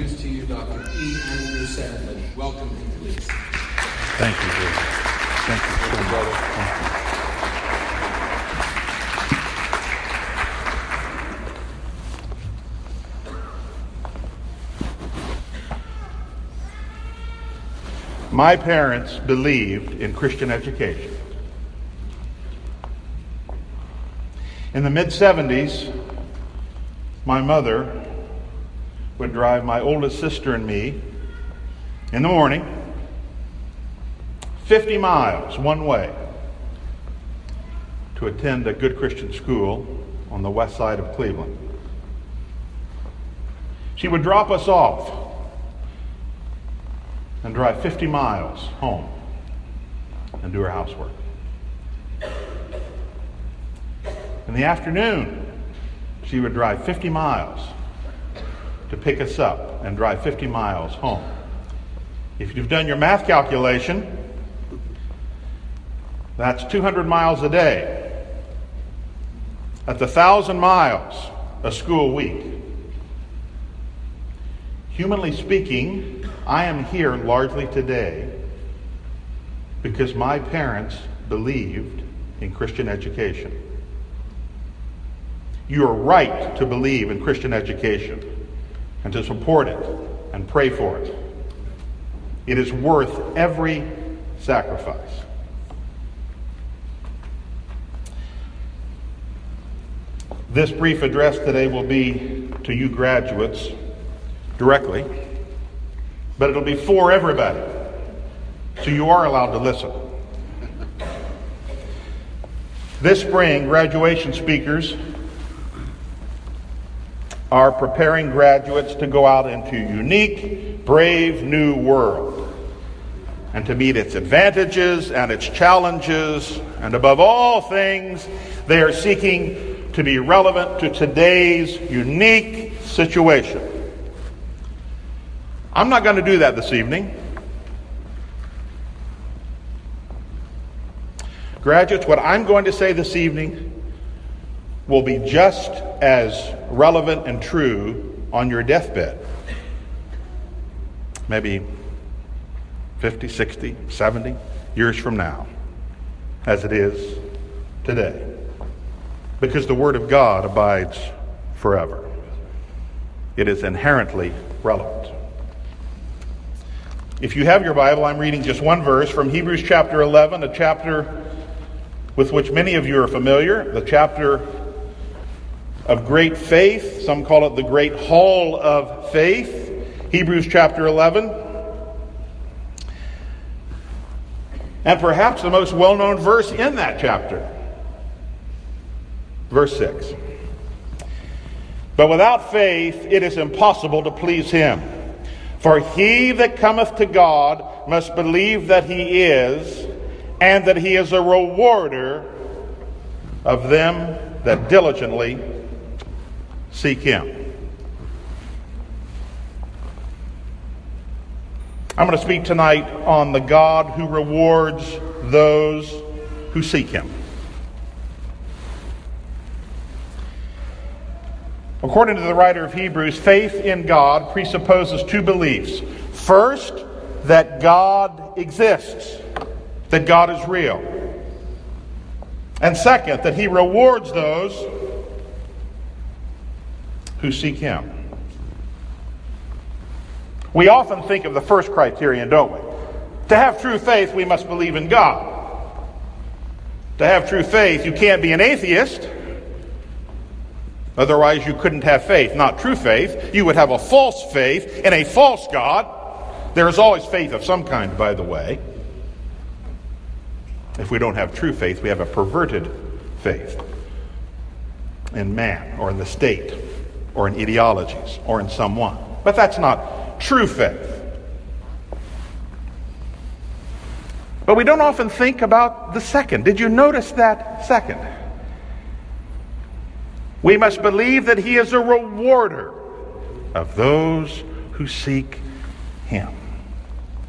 introduce to you Dr. E. Andrew Sadler. Welcome him, please. Thank you, David. Thank you so much. Thank you. My parents believed in Christian education. In the mid 70s, my mother would drive my oldest sister and me in the morning 50 miles one way to attend a good Christian school on the west side of Cleveland. She would drop us off and drive 50 miles home and do her housework. In the afternoon, she would drive 50 miles to pick us up and drive 50 miles home. If you've done your math calculation, that's 200 miles a day. That's 1,000 miles a school week. Humanly speaking, I am here largely today because my parents believed in Christian education. You are right to believe in Christian education and to support it and pray for it. It is worth every sacrifice. This brief address today will be to you graduates directly, but it'll be for everybody. So you are allowed to listen. This spring, graduation speakers are preparing graduates to go out into a unique, brave new world and to meet its advantages and its challenges. And above all things, they are seeking to be relevant to today's unique situation. I'm not going to do that this evening. Graduates, what I'm going to say this evening will be just as relevant and true on your deathbed. Maybe 50, 60, 70 years from now, as it is today. Because the Word of God abides forever, it is inherently relevant. If you have your Bible, I'm reading just one verse from Hebrews chapter 11, a chapter with which many of you are familiar, the chapter of great faith. Some call it the great hall of faith. Hebrews chapter 11. And perhaps the most well known verse in that chapter, verse 6. But without faith it is impossible to please him. For he that cometh to God must believe that he is, and that he is a rewarder of them that diligently seek him. I'm going to speak tonight on the God who rewards those who seek him. According to the writer of Hebrews, faith in God presupposes two beliefs. First, that God exists, that God is real. And second, that he rewards those who seek him. We often think of the first criterion, don't we? To have true faith, we must believe in God. To have true faith, you can't be an atheist. Otherwise, you couldn't have faith. Not true faith. You would have a false faith in a false God. There is always faith of some kind, by the way. If we don't have true faith, we have a perverted faith in man or in the state or in ideologies or in someone. But that's not true faith. But we don't often think about the second. Did you notice that second? We must believe that He is a rewarder of those who seek Him.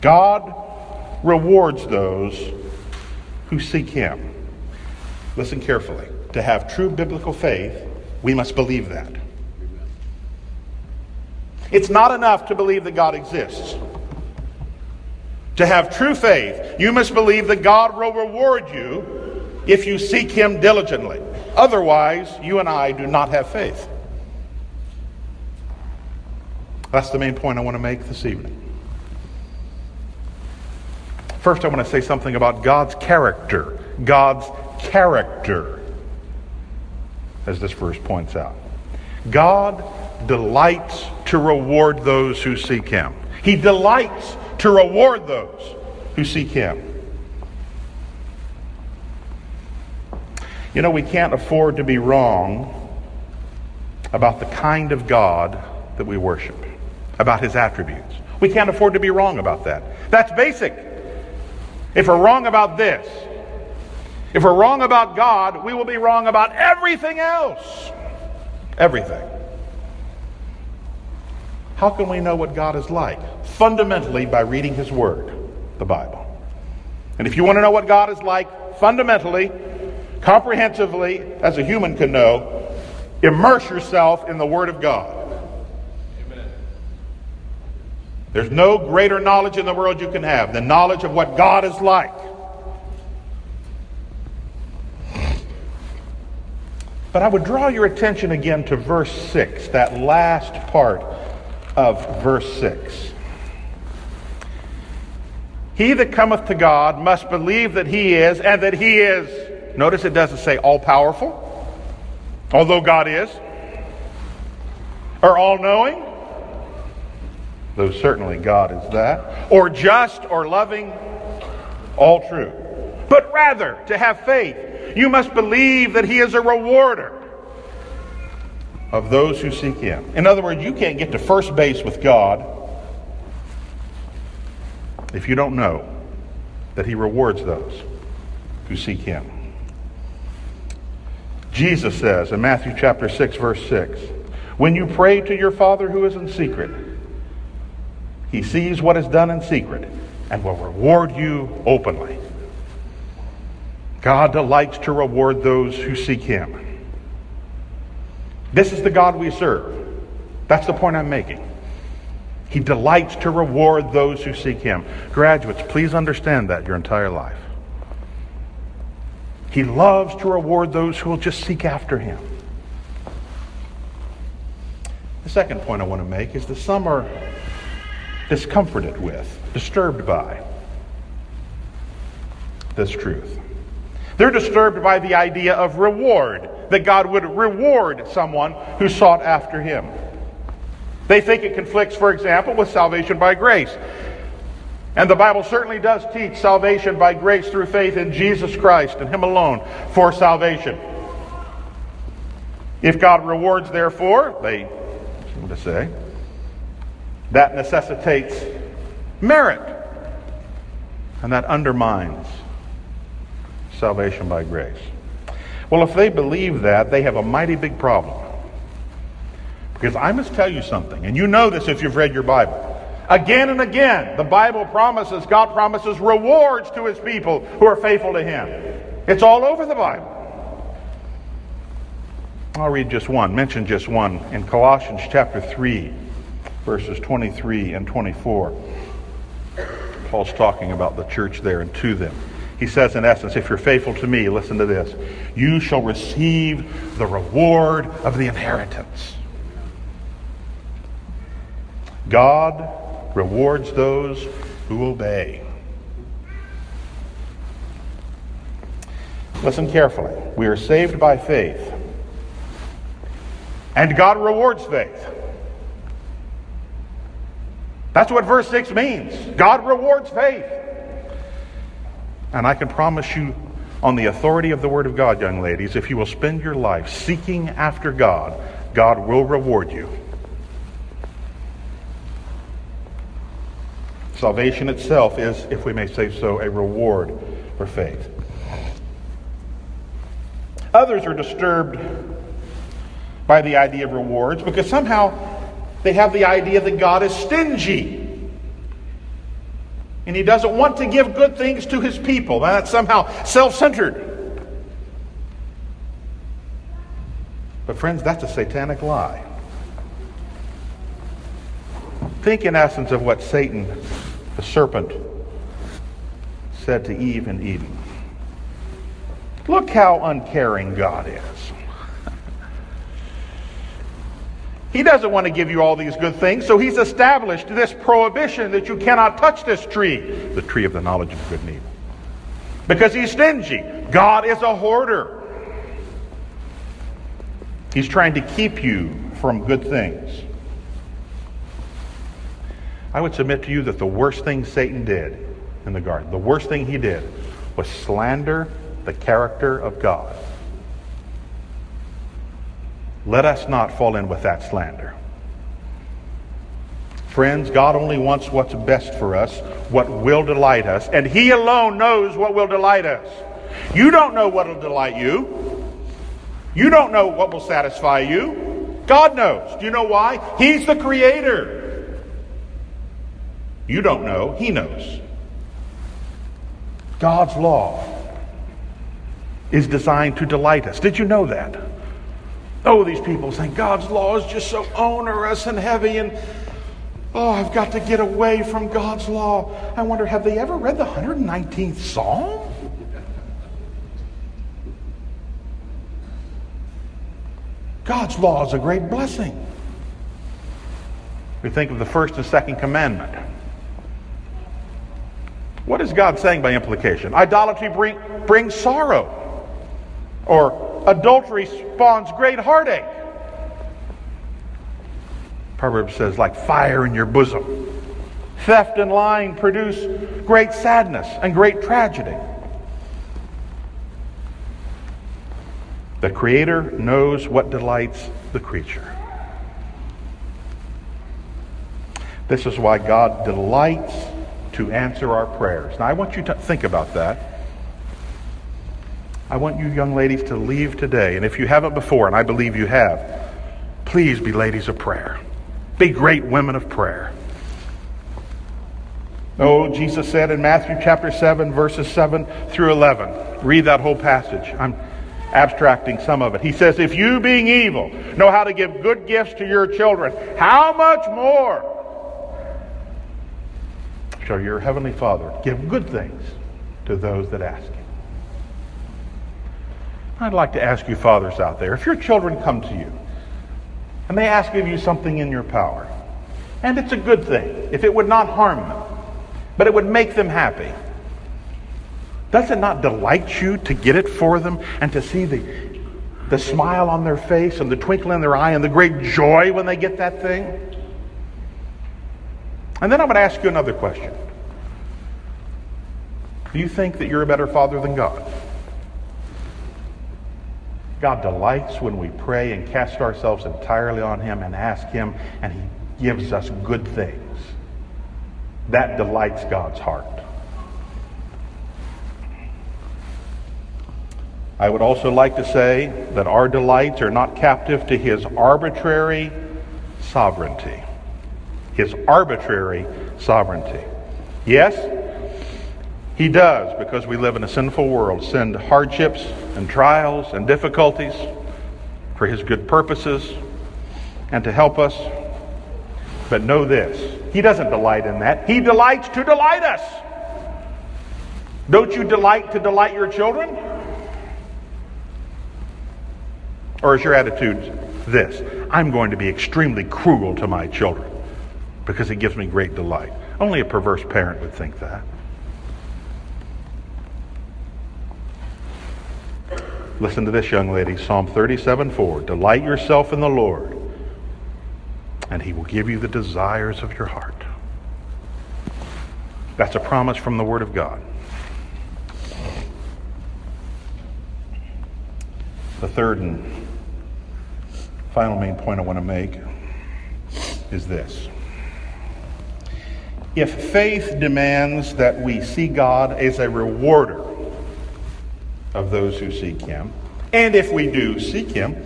God rewards those who seek Him. Listen carefully. To have true biblical faith, we must believe that. It's not enough to believe that God exists. To have true faith, you must believe that God will reward you if you seek Him diligently. Otherwise, you and I do not have faith. That's the main point I want to make this evening. First, I want to say something about God's character. God's character, as this verse points out. God delights to reward those who seek Him. He delights to reward those who seek Him. You know, we can't afford to be wrong about the kind of God that we worship, about His attributes. We can't afford to be wrong about that. That's basic. If we're wrong about this, if we're wrong about God, we will be wrong about everything else. Everything. How can we know what God is like? Fundamentally, by reading His Word, the Bible. And if you want to know what God is like, fundamentally, comprehensively, as a human can know, immerse yourself in the Word of God. Amen. There's no greater knowledge in the world you can have than knowledge of what God is like. But I would draw your attention again to verse 6, that last part of verse 6. He that cometh to God must believe that he is, and that he is, notice it doesn't say all powerful, although God is, or all knowing, though certainly God is that, or just or loving, all true. But rather, to have faith, you must believe that He is a rewarder of those who seek Him. In other words, you can't get to first base with God if you don't know that He rewards those who seek Him. Jesus says in Matthew chapter 6, verse 6, When you pray to your Father who is in secret, He sees what is done in secret and will reward you openly. God delights to reward those who seek Him. This is the God we serve. That's the point I'm making. He delights to reward those who seek Him. Graduates, please understand that your entire life. He loves to reward those who will just seek after Him. The second point I want to make is that some are discomforted with, disturbed by this truth. They're disturbed by the idea of reward, that God would reward someone who sought after Him. They think it conflicts, for example, with salvation by grace. And the Bible certainly does teach salvation by grace through faith in Jesus Christ and Him alone for salvation. If God rewards, therefore, they seem to say, that necessitates merit. And that undermines salvation by grace. Well, if they believe that, they have a mighty big problem. Because I must tell you something, and you know this if you've read your Bible. Again and again, the Bible promises, God promises rewards to his people who are faithful to him. It's all over the Bible. I'll read just one, mention just one in Colossians chapter 3, verses 23 and 24. Paul's talking about the church there and to them. He says, in essence, if you're faithful to me, listen to this, you shall receive the reward of the inheritance. God rewards those who obey. Listen carefully. We are saved by faith. And God rewards faith. That's what verse 6 means. God rewards faith. And I can promise you, on the authority of the Word of God, young ladies, if you will spend your life seeking after God, God will reward you. Salvation itself is, if we may say so, a reward for faith. Others are disturbed by the idea of rewards because somehow they have the idea that God is stingy. And he doesn't want to give good things to his people. That's somehow self centered. But, friends, that's a satanic lie. Think in essence of what Satan, the serpent, said to Eve in Eden. Look how uncaring God is. He doesn't want to give you all these good things, so he's established this prohibition that you cannot touch this tree, the tree of the knowledge of good and evil. Because he's stingy. God is a hoarder. He's trying to keep you from good things. I would submit to you that the worst thing Satan did in the garden, the worst thing he did, was slander the character of God. Let us not fall in with that slander. Friends, God only wants what's best for us, what will delight us, and He alone knows what will delight us. You don't know what will delight you. You don't know what will satisfy you. God knows. Do you know why? He's the creator. You don't know. He knows. God's law is designed to delight us. Did you know that? Oh, these people think God's law is just so onerous and heavy, and oh, I've got to get away from God's law. I wonder, have they ever read the 119th Psalm? God's law is a great blessing. We think of the first and second commandment. What is God saying by implication? Idolatry bring, brings sorrow, or adultery spawns great heartache. Proverbs says, like fire in your bosom. Theft and lying produce great sadness and great tragedy. The Creator knows what delights the creature. This is why God delights to answer our prayers. Now, I want you to think about that. I want you young ladies to leave today, and if you haven't before, and I believe you have, please be ladies of prayer. Be great women of prayer. Oh, Jesus said in Matthew chapter 7, verses 7 through 11. Read that whole passage. I'm abstracting some of it. He says, If you, being evil, know how to give good gifts to your children, how much more shall your heavenly Father give good things to those that ask him? I'd like to ask you, fathers out there, if your children come to you and they ask of you something in your power, and it's a good thing, if it would not harm them, but it would make them happy does it not delight you to get it for them and to see the, the smile on their face and the twinkle in their eye and the great joy when they get that thing? And then I'm going to ask you another question. Do you think that you're a better father than God? God delights when we pray and cast ourselves entirely on Him and ask Him, and He gives us good things. That delights God's heart. I would also like to say that our delights are not captive to his arbitrary sovereignty. His arbitrary sovereignty. Yes, he does, because we live in a sinful world, send hardships and trials and difficulties for his good purposes and to help us. But know this He doesn't delight in that. He delights to delight us. Don't you delight to delight your children? Or is your attitude this? I'm going to be extremely cruel to my children because it gives me great delight. Only a perverse parent would think that. Listen to this, young lady Psalm 37 4. Delight yourself in the Lord, and he will give you the desires of your heart. That's a promise from the Word of God. The third and final main point I want to make is this. If faith demands that we see God as a rewarder of those who seek Him, and if we do seek Him,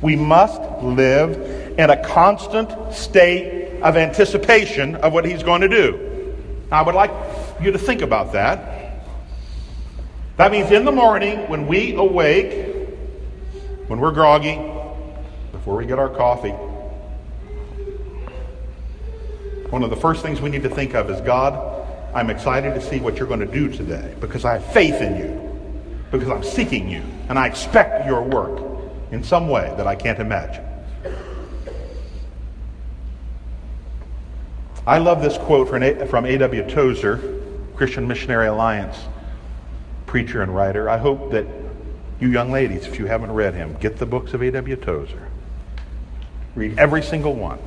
we must live in a constant state of anticipation of what He's going to do. I would like you to think about that. That means in the morning, when we awake, when we're groggy, before we get our coffee. One of the first things we need to think of is God, I'm excited to see what you're going to do today because I have faith in you, because I'm seeking you, and I expect your work in some way that I can't imagine. I love this quote from A.W. Tozer, Christian Missionary Alliance preacher and writer. I hope that you young ladies, if you haven't read him, get the books of A.W. Tozer. Read every single one.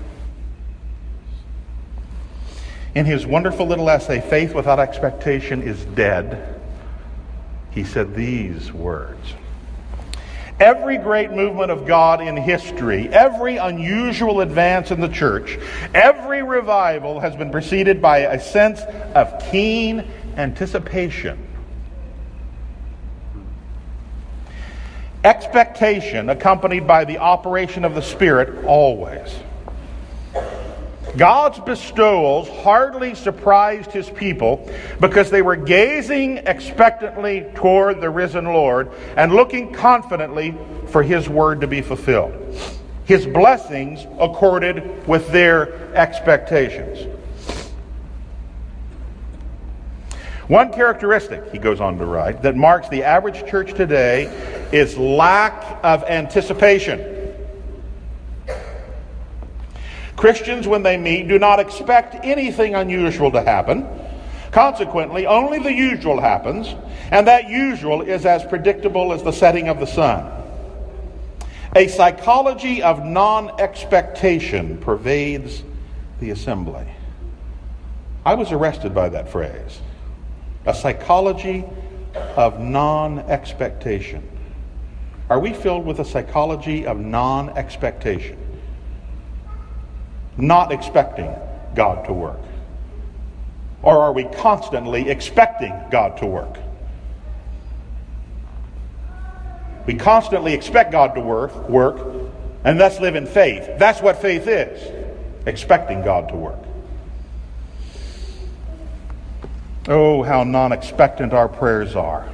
In his wonderful little essay, Faith Without Expectation is Dead, he said these words Every great movement of God in history, every unusual advance in the church, every revival has been preceded by a sense of keen anticipation. Expectation accompanied by the operation of the Spirit always. God's bestowals hardly surprised his people because they were gazing expectantly toward the risen Lord and looking confidently for his word to be fulfilled. His blessings accorded with their expectations. One characteristic, he goes on to write, that marks the average church today is lack of anticipation. Christians, when they meet, do not expect anything unusual to happen. Consequently, only the usual happens, and that usual is as predictable as the setting of the sun. A psychology of non expectation pervades the assembly. I was arrested by that phrase. A psychology of non expectation. Are we filled with a psychology of non expectation? Not expecting God to work? Or are we constantly expecting God to work? We constantly expect God to work, work and thus live in faith. That's what faith is expecting God to work. Oh, how non expectant our prayers are.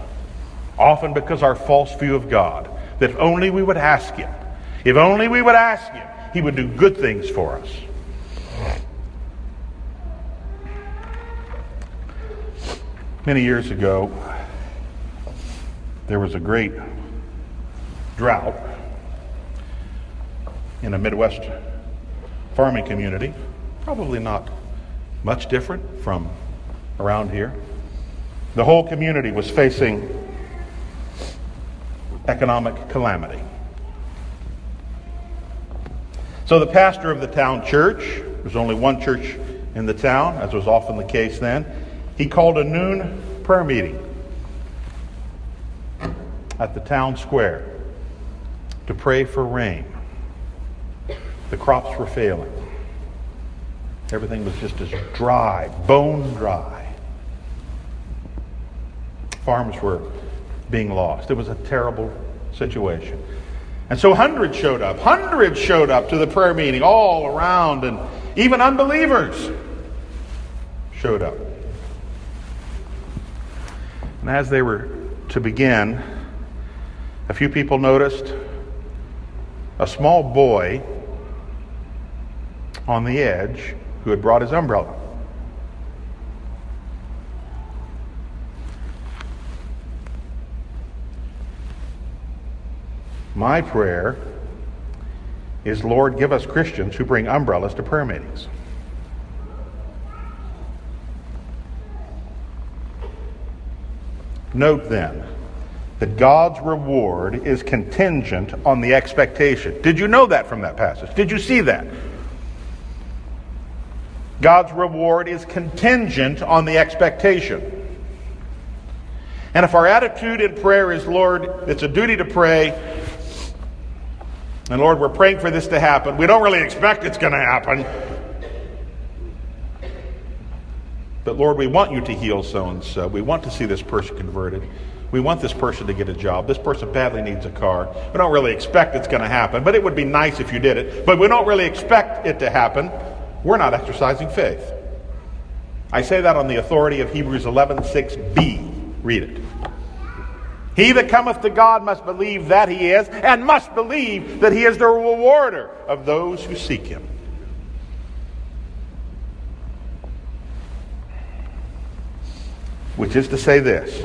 Often because our false view of God, that if only we would ask Him, if only we would ask Him, He would do good things for us. Many years ago, there was a great drought in a Midwest farming community, probably not much different from around here. The whole community was facing economic calamity. So the pastor of the town church, there's only one church in the town, as was often the case then, he called a noon prayer meeting at the town square to pray for rain. The crops were failing. Everything was just as dry, bone dry. Farms were being lost. It was a terrible situation. And so hundreds showed up. Hundreds showed up to the prayer meeting all around, and even unbelievers showed up. And as they were to begin, a few people noticed a small boy on the edge who had brought his umbrella. My prayer is, Lord, give us Christians who bring umbrellas to prayer meetings. Note then that God's reward is contingent on the expectation. Did you know that from that passage? Did you see that? God's reward is contingent on the expectation. And if our attitude in prayer is, Lord, it's a duty to pray, and Lord, we're praying for this to happen, we don't really expect it's going to happen. But Lord, we want you to heal so and so. We want to see this person converted. We want this person to get a job. This person badly needs a car. We don't really expect it's going to happen, but it would be nice if you did it. But we don't really expect it to happen. We're not exercising faith. I say that on the authority of Hebrews 11:6b. Read it. He that cometh to God must believe that he is, and must believe that he is the rewarder of those who seek him. Which is to say this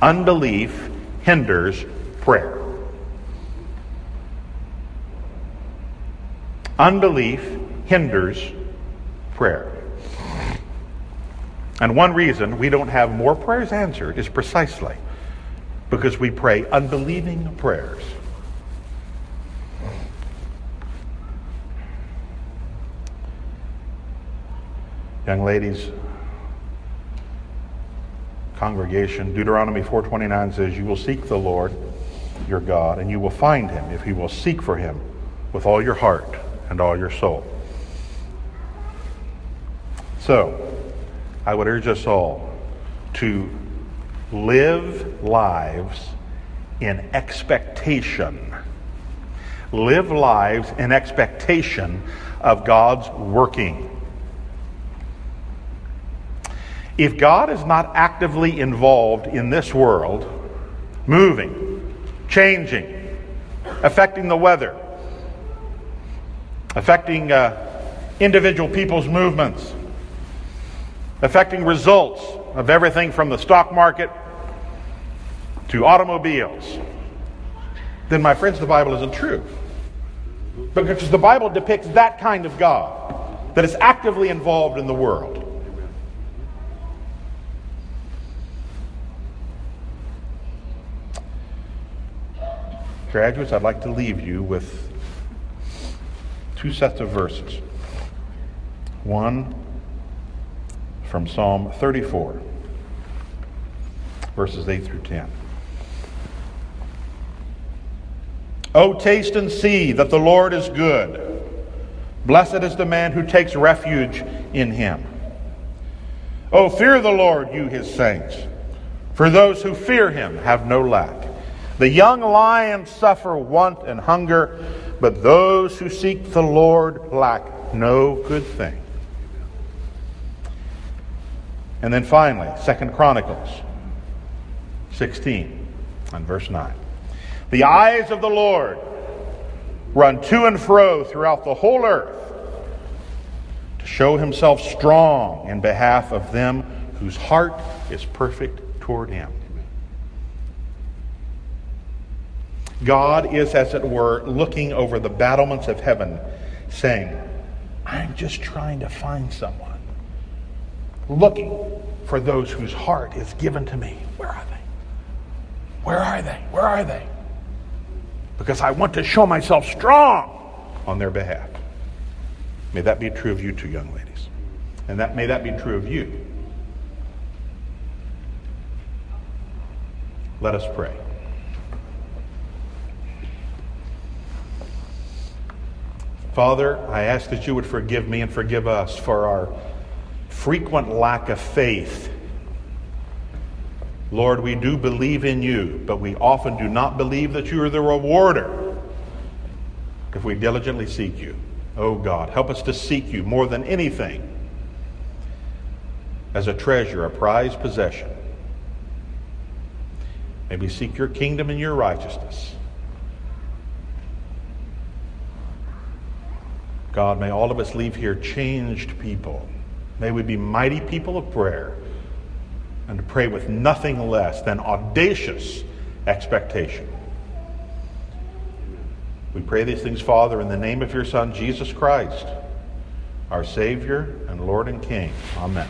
unbelief hinders prayer. Unbelief hinders prayer. And one reason we don't have more prayers answered is precisely because we pray unbelieving prayers. Young ladies, congregation, Deuteronomy 4:29 says, "You will seek the Lord your God, and you will find him if you will seek for him with all your heart and all your soul." So, I would urge us all to live lives in expectation. Live lives in expectation of God's working. If God is not actively involved in this world, moving, changing, affecting the weather, affecting uh, individual people's movements, affecting results of everything from the stock market to automobiles, then, my friends, the Bible isn't true. Because the Bible depicts that kind of God that is actively involved in the world. Graduates, I'd like to leave you with two sets of verses. One from Psalm 34, verses 8 through 10. Oh, taste and see that the Lord is good. Blessed is the man who takes refuge in him. Oh, fear the Lord, you his saints, for those who fear him have no lack. The young lions suffer want and hunger, but those who seek the Lord lack no good thing. And then finally, Second Chronicles 16 and verse 9. The eyes of the Lord run to and fro throughout the whole earth to show himself strong in behalf of them whose heart is perfect toward him. God is, as it were, looking over the battlements of heaven, saying, I'm just trying to find someone. Looking for those whose heart is given to me. Where are they? Where are they? Where are they? Because I want to show myself strong on their behalf. May that be true of you two young ladies. And that may that be true of you. Let us pray. Father, I ask that you would forgive me and forgive us for our frequent lack of faith. Lord, we do believe in you, but we often do not believe that you are the rewarder if we diligently seek you. Oh God, help us to seek you more than anything as a treasure, a prized possession. May we seek your kingdom and your righteousness. God, may all of us leave here changed people. May we be mighty people of prayer and to pray with nothing less than audacious expectation. We pray these things, Father, in the name of your Son, Jesus Christ, our Savior and Lord and King. Amen.